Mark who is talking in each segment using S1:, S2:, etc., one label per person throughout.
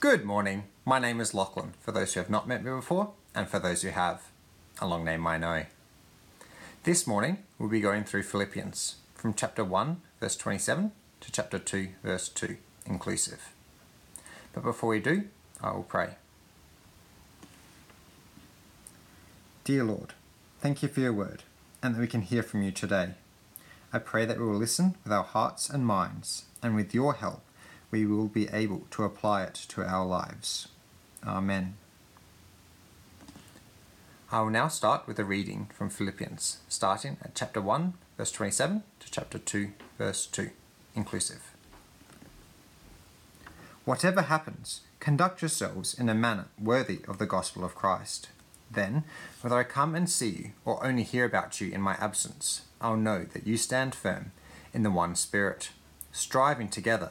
S1: Good morning. My name is Lachlan, for those who have not met me before, and for those who have. A long name I know. This morning, we'll be going through Philippians, from chapter 1, verse 27, to chapter 2, verse 2, inclusive. But before we do, I will pray. Dear Lord, thank you for your word, and that we can hear from you today. I pray that we will listen with our hearts and minds, and with your help, we will be able to apply it to our lives. Amen. I will now start with a reading from Philippians, starting at chapter 1, verse 27 to chapter 2, verse 2, inclusive. Whatever happens, conduct yourselves in a manner worthy of the gospel of Christ. Then, whether I come and see you or only hear about you in my absence, I'll know that you stand firm in the one Spirit, striving together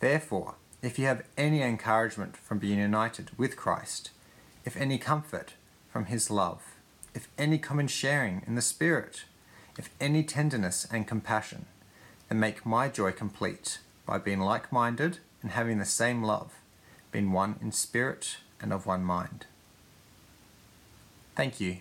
S1: Therefore, if you have any encouragement from being united with Christ, if any comfort from his love, if any common sharing in the Spirit, if any tenderness and compassion, then make my joy complete by being like minded and having the same love, being one in spirit and of one mind. Thank you.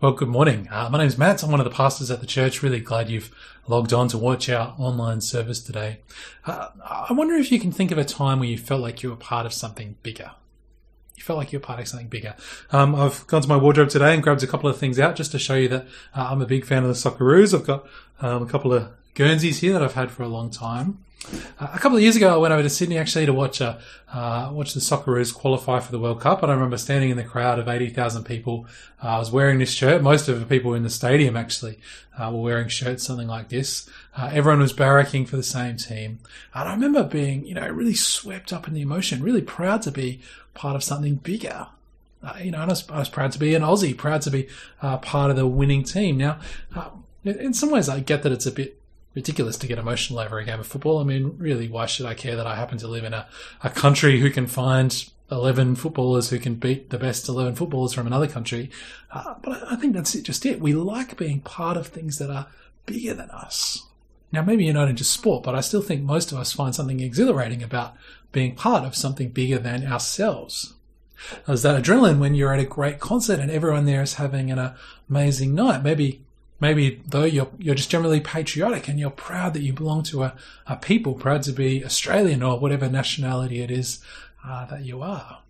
S2: Well, good morning. Uh, my name's Matt. I'm one of the pastors at the church. Really glad you've logged on to watch our online service today. Uh, I wonder if you can think of a time where you felt like you were part of something bigger. You felt like you were part of something bigger. Um, I've gone to my wardrobe today and grabbed a couple of things out just to show you that uh, I'm a big fan of the Socceroos. I've got um, a couple of Guernseys here that I've had for a long time. Uh, a couple of years ago, I went over to Sydney actually to watch uh, uh, watch the Socceroos qualify for the World Cup, and I remember standing in the crowd of eighty thousand people. Uh, I was wearing this shirt. Most of the people in the stadium actually uh, were wearing shirts something like this. Uh, everyone was barracking for the same team, and I remember being you know really swept up in the emotion, really proud to be part of something bigger. you know, I was, I was, proud to be an Aussie, proud to be part of the winning team. Now, in some ways, I get that it's a bit ridiculous to get emotional over a game of football. I mean, really, why should I care that I happen to live in a, a country who can find 11 footballers who can beat the best 11 footballers from another country? Uh, but I think that's just it. We like being part of things that are bigger than us. Now, maybe you're not into sport, but I still think most of us find something exhilarating about being part of something bigger than ourselves. There's that adrenaline when you're at a great concert and everyone there is having an amazing night. Maybe Maybe though you're you're just generally patriotic and you're proud that you belong to a, a people, proud to be Australian or whatever nationality it is uh, that you are.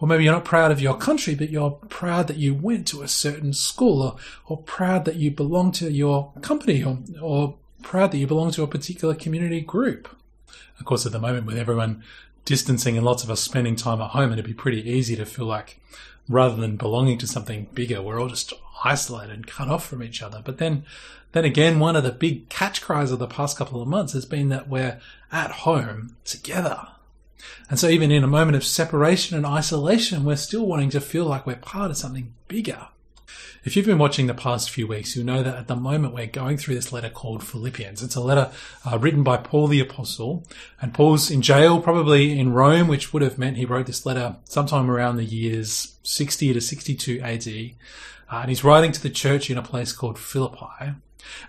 S2: Or maybe you're not proud of your country, but you're proud that you went to a certain school, or, or proud that you belong to your company, or, or proud that you belong to a particular community group. Of course, at the moment, with everyone distancing and lots of us spending time at home, it'd be pretty easy to feel like rather than belonging to something bigger, we're all just isolated and cut off from each other. But then, then again, one of the big catch cries of the past couple of months has been that we're at home together. And so even in a moment of separation and isolation, we're still wanting to feel like we're part of something bigger. If you've been watching the past few weeks, you'll know that at the moment we're going through this letter called Philippians. It's a letter uh, written by Paul the Apostle, and Paul's in jail, probably in Rome, which would have meant he wrote this letter sometime around the years 60 to 62 AD. Uh, and he's writing to the church in a place called Philippi.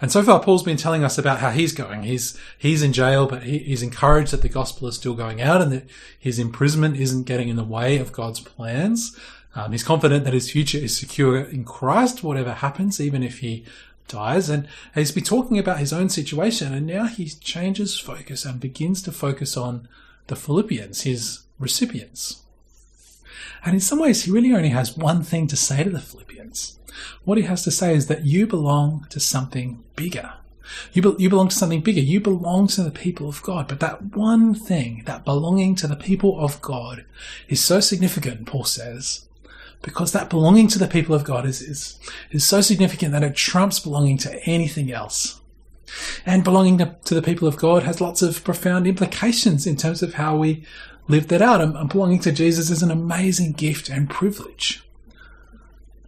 S2: And so far, Paul's been telling us about how he's going. He's he's in jail, but he, he's encouraged that the gospel is still going out and that his imprisonment isn't getting in the way of God's plans. Um, he's confident that his future is secure in Christ, whatever happens, even if he dies. And he's been talking about his own situation, and now he changes focus and begins to focus on the Philippians, his recipients. And in some ways, he really only has one thing to say to the Philippians. What he has to say is that you belong to something bigger. You, be- you belong to something bigger. You belong to the people of God. But that one thing, that belonging to the people of God, is so significant, Paul says, because that belonging to the people of God is, is, is so significant that it trumps belonging to anything else. And belonging to, to the people of God has lots of profound implications in terms of how we live that out. And belonging to Jesus is an amazing gift and privilege.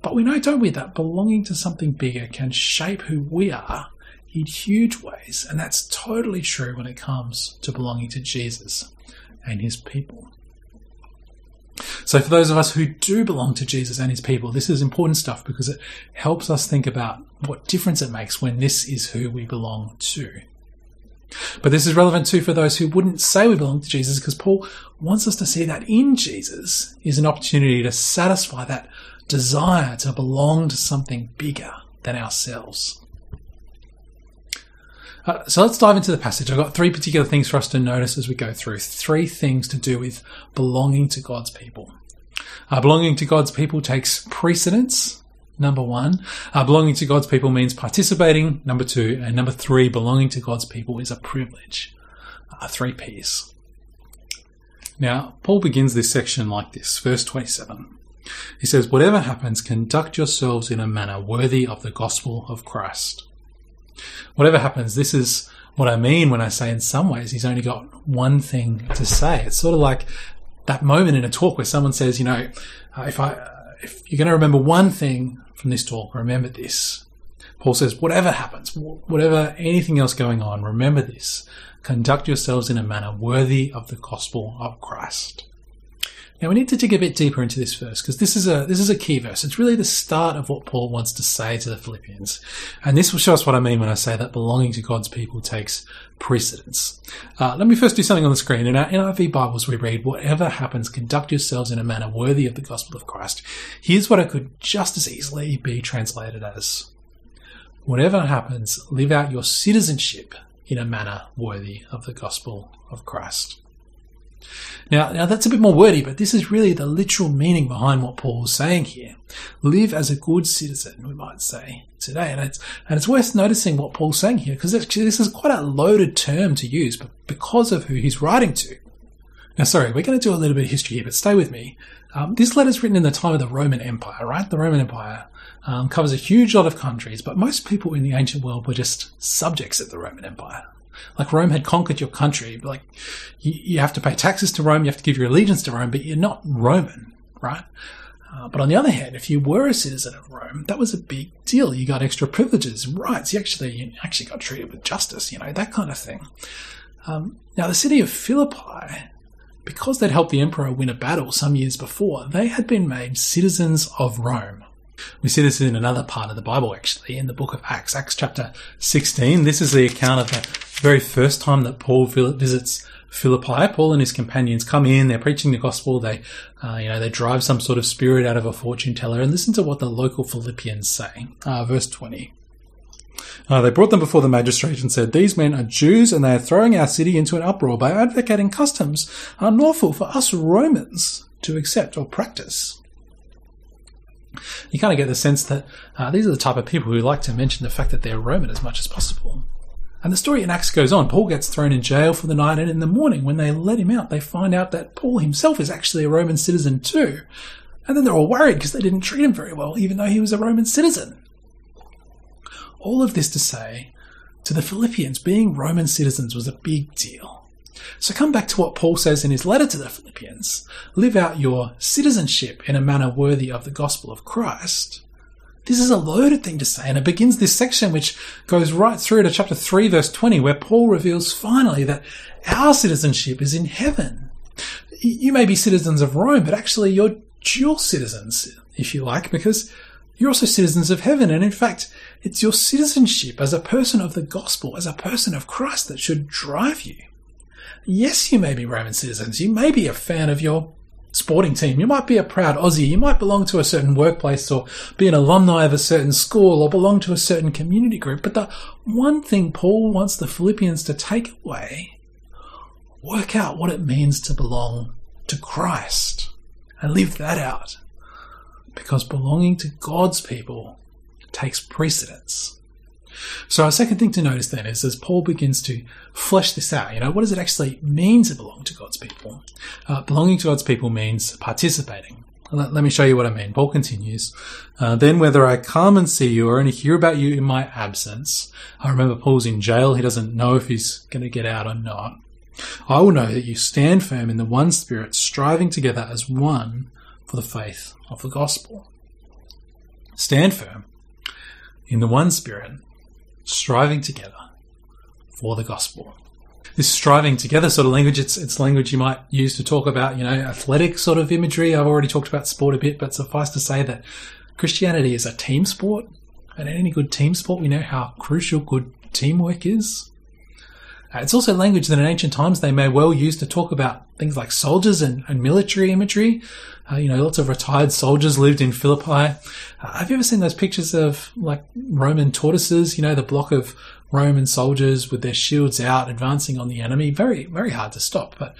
S2: But we know, don't we, that belonging to something bigger can shape who we are in huge ways. And that's totally true when it comes to belonging to Jesus and his people. So, for those of us who do belong to Jesus and his people, this is important stuff because it helps us think about what difference it makes when this is who we belong to. But this is relevant too for those who wouldn't say we belong to Jesus because Paul wants us to see that in Jesus is an opportunity to satisfy that desire to belong to something bigger than ourselves. Uh, so let's dive into the passage. I've got three particular things for us to notice as we go through. Three things to do with belonging to God's people. Uh, belonging to God's people takes precedence. Number one, uh, belonging to God's people means participating. Number two, and number three, belonging to God's people is a privilege. Uh, three P's. Now, Paul begins this section like this, verse 27. He says, Whatever happens, conduct yourselves in a manner worthy of the gospel of Christ whatever happens, this is what I mean when I say in some ways he's only got one thing to say. It's sort of like that moment in a talk where someone says, you know, uh, if I, uh, if you're going to remember one thing from this talk, remember this. Paul says, whatever happens, whatever anything else going on, remember this. Conduct yourselves in a manner worthy of the gospel of Christ. Now we need to dig a bit deeper into this verse because this is a this is a key verse. It's really the start of what Paul wants to say to the Philippians, and this will show us what I mean when I say that belonging to God's people takes precedence. Uh, let me first do something on the screen. In our NIV Bibles, we read, "Whatever happens, conduct yourselves in a manner worthy of the gospel of Christ." Here's what it could just as easily be translated as: "Whatever happens, live out your citizenship in a manner worthy of the gospel of Christ." Now, now that's a bit more wordy, but this is really the literal meaning behind what Paul is saying here. Live as a good citizen, we might say today, and it's and it's worth noticing what Paul's saying here because this is quite a loaded term to use, but because of who he's writing to. Now, sorry, we're going to do a little bit of history here, but stay with me. Um, this letter is written in the time of the Roman Empire, right? The Roman Empire um, covers a huge lot of countries, but most people in the ancient world were just subjects of the Roman Empire. Like Rome had conquered your country. Like you, you have to pay taxes to Rome, you have to give your allegiance to Rome, but you're not Roman, right? Uh, but on the other hand, if you were a citizen of Rome, that was a big deal. You got extra privileges, rights. You actually you actually got treated with justice, you know that kind of thing. Um, now, the city of Philippi, because they'd helped the emperor win a battle some years before, they had been made citizens of Rome. We see this in another part of the Bible, actually, in the book of Acts, Acts chapter 16. This is the account of the very first time that Paul visits Philippi. Paul and his companions come in, they're preaching the gospel, they, uh, you know, they drive some sort of spirit out of a fortune teller, and listen to what the local Philippians say. Uh, verse 20. Uh, they brought them before the magistrate and said, These men are Jews and they are throwing our city into an uproar by advocating customs unlawful for us Romans to accept or practice. You kind of get the sense that uh, these are the type of people who like to mention the fact that they're Roman as much as possible. And the story in Acts goes on. Paul gets thrown in jail for the night, and in the morning, when they let him out, they find out that Paul himself is actually a Roman citizen too. And then they're all worried because they didn't treat him very well, even though he was a Roman citizen. All of this to say, to the Philippians, being Roman citizens was a big deal. So come back to what Paul says in his letter to the Philippians live out your citizenship in a manner worthy of the gospel of Christ. This is a loaded thing to say, and it begins this section which goes right through to chapter 3, verse 20, where Paul reveals finally that our citizenship is in heaven. You may be citizens of Rome, but actually you're dual citizens, if you like, because you're also citizens of heaven. And in fact, it's your citizenship as a person of the gospel, as a person of Christ, that should drive you. Yes, you may be Roman citizens. You may be a fan of your sporting team. You might be a proud Aussie. You might belong to a certain workplace or be an alumni of a certain school or belong to a certain community group. But the one thing Paul wants the Philippians to take away, work out what it means to belong to Christ and live that out. Because belonging to God's people takes precedence. So our second thing to notice then is as Paul begins to flesh this out, you know, what does it actually mean to belong to God's people? Uh, belonging to God's people means participating. Let, let me show you what I mean. Paul continues. Uh, then whether I come and see you or only hear about you in my absence, I remember Paul's in jail. He doesn't know if he's going to get out or not. I will know that you stand firm in the one spirit, striving together as one for the faith of the gospel. Stand firm in the one spirit, striving together for the gospel this striving together sort of language. It's it's language you might use to talk about you know athletic sort of imagery. I've already talked about sport a bit, but suffice to say that Christianity is a team sport, and in any good team sport, we know how crucial good teamwork is. It's also language that in ancient times they may well use to talk about things like soldiers and, and military imagery. Uh, you know, lots of retired soldiers lived in Philippi. Uh, have you ever seen those pictures of like Roman tortoises? You know, the block of Roman soldiers with their shields out advancing on the enemy. Very, very hard to stop. But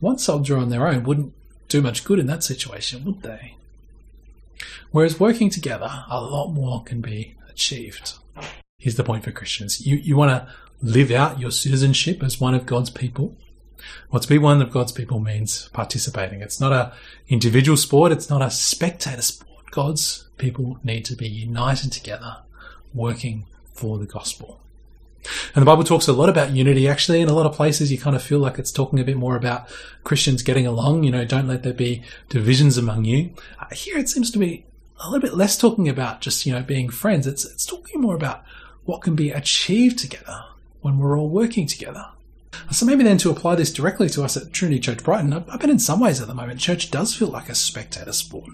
S2: one soldier on their own wouldn't do much good in that situation, would they? Whereas working together, a lot more can be achieved. Here's the point for Christians. You, you want to live out your citizenship as one of God's people. Well, to be one of God's people means participating. It's not a individual sport. It's not a spectator sport. God's people need to be united together, working for the gospel. And the Bible talks a lot about unity, actually. In a lot of places, you kind of feel like it's talking a bit more about Christians getting along. You know, don't let there be divisions among you. Uh, here, it seems to be a little bit less talking about just, you know, being friends. It's, it's talking more about what can be achieved together when we're all working together. So maybe then to apply this directly to us at Trinity Church Brighton, I bet in some ways at the moment, church does feel like a spectator sport.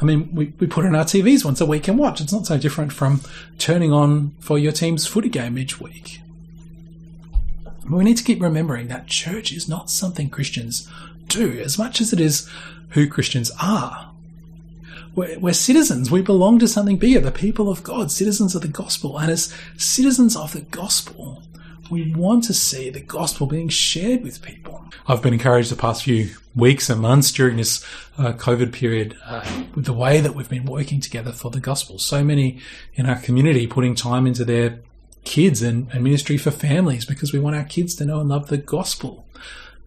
S2: I mean, we, we put on our TVs once a week and watch. It's not so different from turning on for your team's footy game each week. We need to keep remembering that church is not something Christians do as much as it is who Christians are. We're, we're, citizens. We belong to something bigger, the people of God, citizens of the gospel. And as citizens of the gospel, we want to see the gospel being shared with people. I've been encouraged the past few weeks and months during this uh, COVID period uh, with the way that we've been working together for the gospel. So many in our community putting time into their kids and, and ministry for families because we want our kids to know and love the gospel.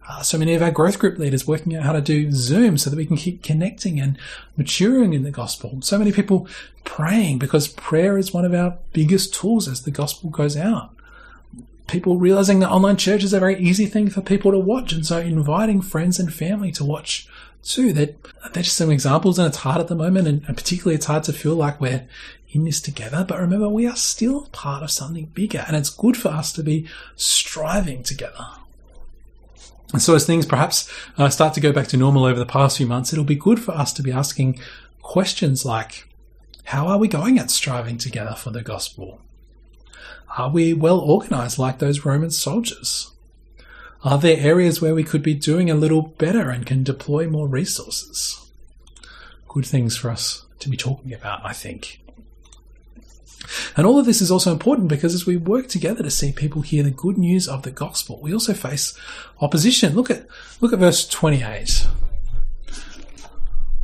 S2: Uh, so many of our growth group leaders working out how to do Zoom so that we can keep connecting and maturing in the gospel. So many people praying because prayer is one of our biggest tools as the gospel goes out people realizing that online church is a very easy thing for people to watch. And so inviting friends and family to watch too. That they're just some examples and it's hard at the moment. And, and particularly it's hard to feel like we're in this together. But remember, we are still part of something bigger and it's good for us to be striving together. And so as things perhaps uh, start to go back to normal over the past few months, it'll be good for us to be asking questions like, how are we going at striving together for the gospel? Are we well organized like those Roman soldiers? Are there areas where we could be doing a little better and can deploy more resources? Good things for us to be talking about, I think. And all of this is also important because as we work together to see people hear the good news of the gospel, we also face opposition. Look at look at verse 28.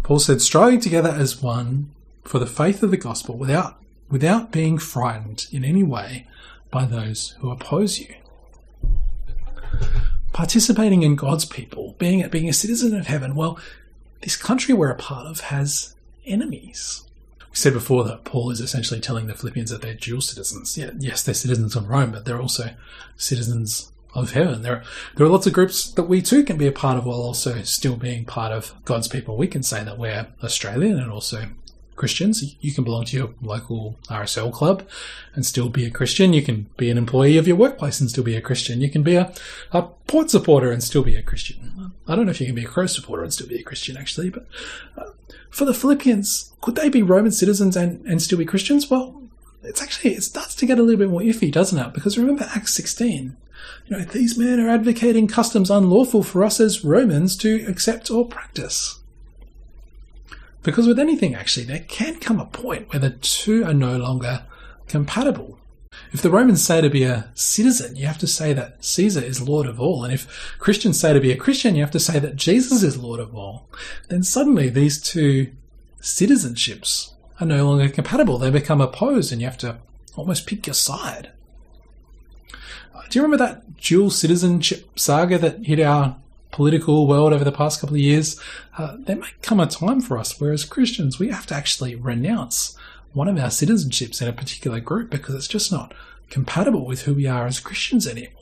S2: Paul said, striving together as one for the faith of the gospel without without being frightened in any way by those who oppose you. Participating in God's people, being, being a citizen of heaven, well, this country we're a part of has enemies. We said before that Paul is essentially telling the Philippians that they're dual citizens. Yeah, yes, they're citizens of Rome, but they're also citizens of heaven. There are, there are lots of groups that we too can be a part of while also still being part of God's people. We can say that we're Australian and also Christians. You can belong to your local RSL club and still be a Christian. You can be an employee of your workplace and still be a Christian. You can be a, a port supporter and still be a Christian. I don't know if you can be a crow supporter and still be a Christian, actually, but uh, for the Philippians, could they be Roman citizens and, and still be Christians? Well, it's actually, it starts to get a little bit more iffy, doesn't it? Because remember Acts 16. You know, these men are advocating customs unlawful for us as Romans to accept or practice. Because with anything, actually, there can come a point where the two are no longer compatible. If the Romans say to be a citizen, you have to say that Caesar is Lord of all. And if Christians say to be a Christian, you have to say that Jesus is Lord of all. Then suddenly these two citizenships are no longer compatible. They become opposed and you have to almost pick your side. Do you remember that dual citizenship saga that hit our political world over the past couple of years, uh, there may come a time for us where, as Christians, we have to actually renounce one of our citizenships in a particular group because it's just not compatible with who we are as Christians anymore.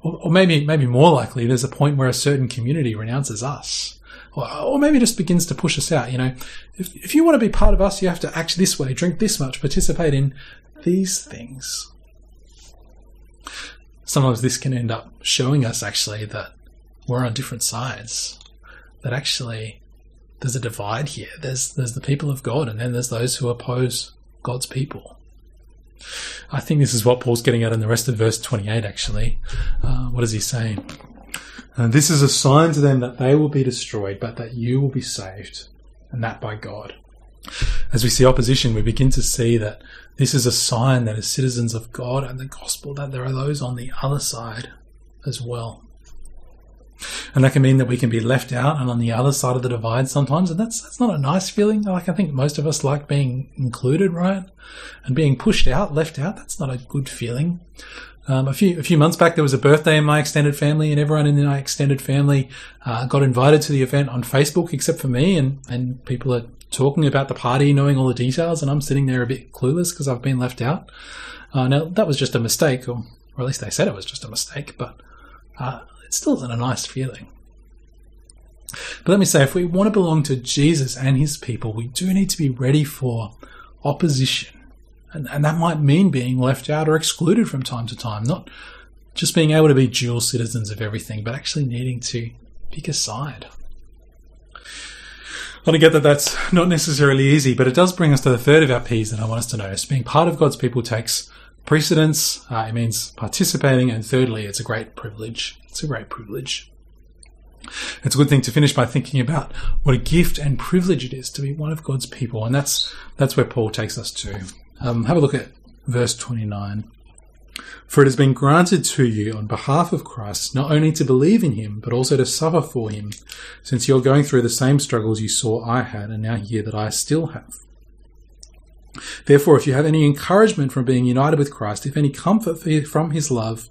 S2: Or, maybe, maybe more likely, there's a point where a certain community renounces us. Or, or maybe just begins to push us out. You know, if, if you want to be part of us, you have to act this way, drink this much, participate in these things. Sometimes this can end up showing us actually that we're on different sides. That actually there's a divide here. There's there's the people of God, and then there's those who oppose God's people. I think this is what Paul's getting at in the rest of verse 28. Actually, uh, what is he saying? And this is a sign to them that they will be destroyed, but that you will be saved, and that by God. As we see opposition, we begin to see that this is a sign that as citizens of God and the gospel, that there are those on the other side as well. And that can mean that we can be left out and on the other side of the divide sometimes. And that's, that's not a nice feeling. Like I think most of us like being included, right? And being pushed out, left out, that's not a good feeling. Um, a few a few months back, there was a birthday in my extended family, and everyone in my extended family uh, got invited to the event on Facebook, except for me. And and people are talking about the party, knowing all the details, and I'm sitting there a bit clueless because I've been left out. Uh, now that was just a mistake, or, or at least they said it was just a mistake, but uh, it still isn't a nice feeling. But let me say, if we want to belong to Jesus and his people, we do need to be ready for opposition. And, and that might mean being left out or excluded from time to time, not just being able to be dual citizens of everything, but actually needing to pick a side. I get that that's not necessarily easy, but it does bring us to the third of our P's that I want us to notice. Being part of God's people takes precedence, uh, it means participating, and thirdly, it's a great privilege. It's a great privilege. It's a good thing to finish by thinking about what a gift and privilege it is to be one of God's people, and that's that's where Paul takes us to. Um, have a look at verse 29. For it has been granted to you on behalf of Christ not only to believe in him, but also to suffer for him, since you're going through the same struggles you saw I had and now hear that I still have. Therefore, if you have any encouragement from being united with Christ, if any comfort from his love,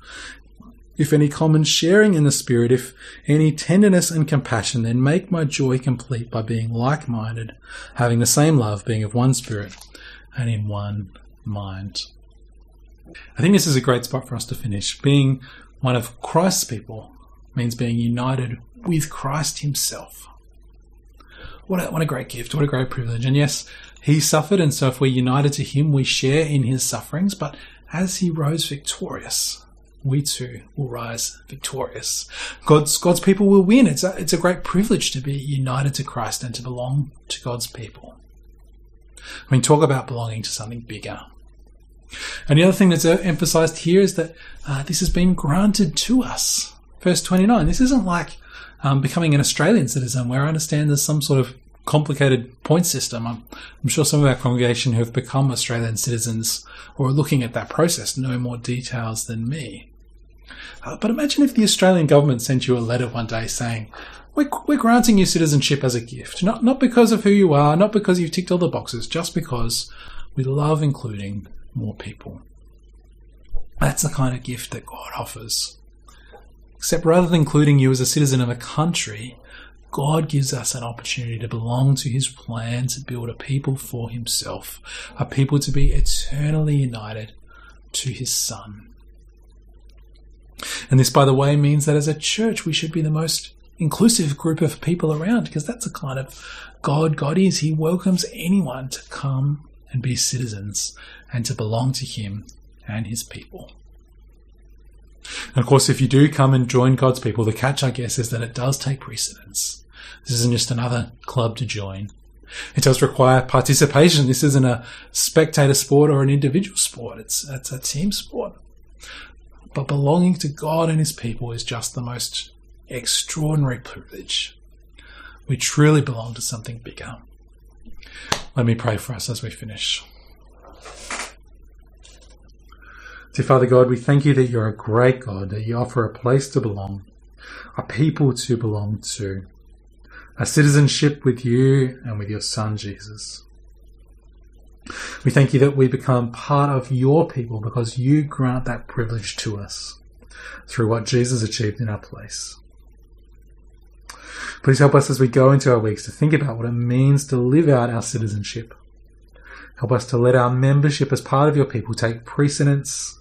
S2: if any common sharing in the Spirit, if any tenderness and compassion, then make my joy complete by being like minded, having the same love, being of one spirit, and in one mind. I think this is a great spot for us to finish. Being one of Christ's people means being united with Christ Himself. What a, what a great gift, what a great privilege. And yes, He suffered, and so if we're united to Him, we share in His sufferings, but as He rose victorious, we too will rise victorious. God's God's people will win. It's a, it's a great privilege to be united to Christ and to belong to God's people. I mean, talk about belonging to something bigger. And the other thing that's emphasized here is that uh, this has been granted to us. Verse 29. This isn't like um, becoming an Australian citizen, where I understand there's some sort of complicated point system. I'm, I'm, sure some of our congregation who have become Australian citizens or are looking at that process know more details than me. Uh, but imagine if the Australian government sent you a letter one day saying, we're, we're granting you citizenship as a gift, not, not because of who you are, not because you've ticked all the boxes, just because we love including more people. That's the kind of gift that God offers. Except rather than including you as a citizen of a country, God gives us an opportunity to belong to his plan to build a people for himself, a people to be eternally united to his Son. And this, by the way, means that as a church, we should be the most inclusive group of people around because that's the kind of God God is. He welcomes anyone to come and be citizens and to belong to Him and His people. And of course, if you do come and join God's people, the catch, I guess, is that it does take precedence. This isn't just another club to join. It does require participation. This isn't a spectator sport or an individual sport. It's, it's a team sport. But belonging to God and His people is just the most extraordinary privilege. We truly belong to something bigger. Let me pray for us as we finish. Dear Father God, we thank you that you're a great God, that you offer a place to belong, a people to belong to, a citizenship with you and with your Son, Jesus. We thank you that we become part of your people because you grant that privilege to us through what Jesus achieved in our place. Please help us as we go into our weeks to think about what it means to live out our citizenship. Help us to let our membership as part of your people take precedence.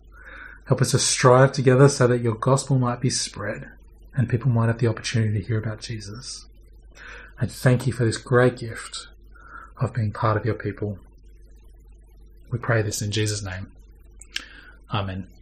S2: Help us to strive together so that your gospel might be spread and people might have the opportunity to hear about Jesus. And thank you for this great gift of being part of your people. We pray this in Jesus' name. Amen.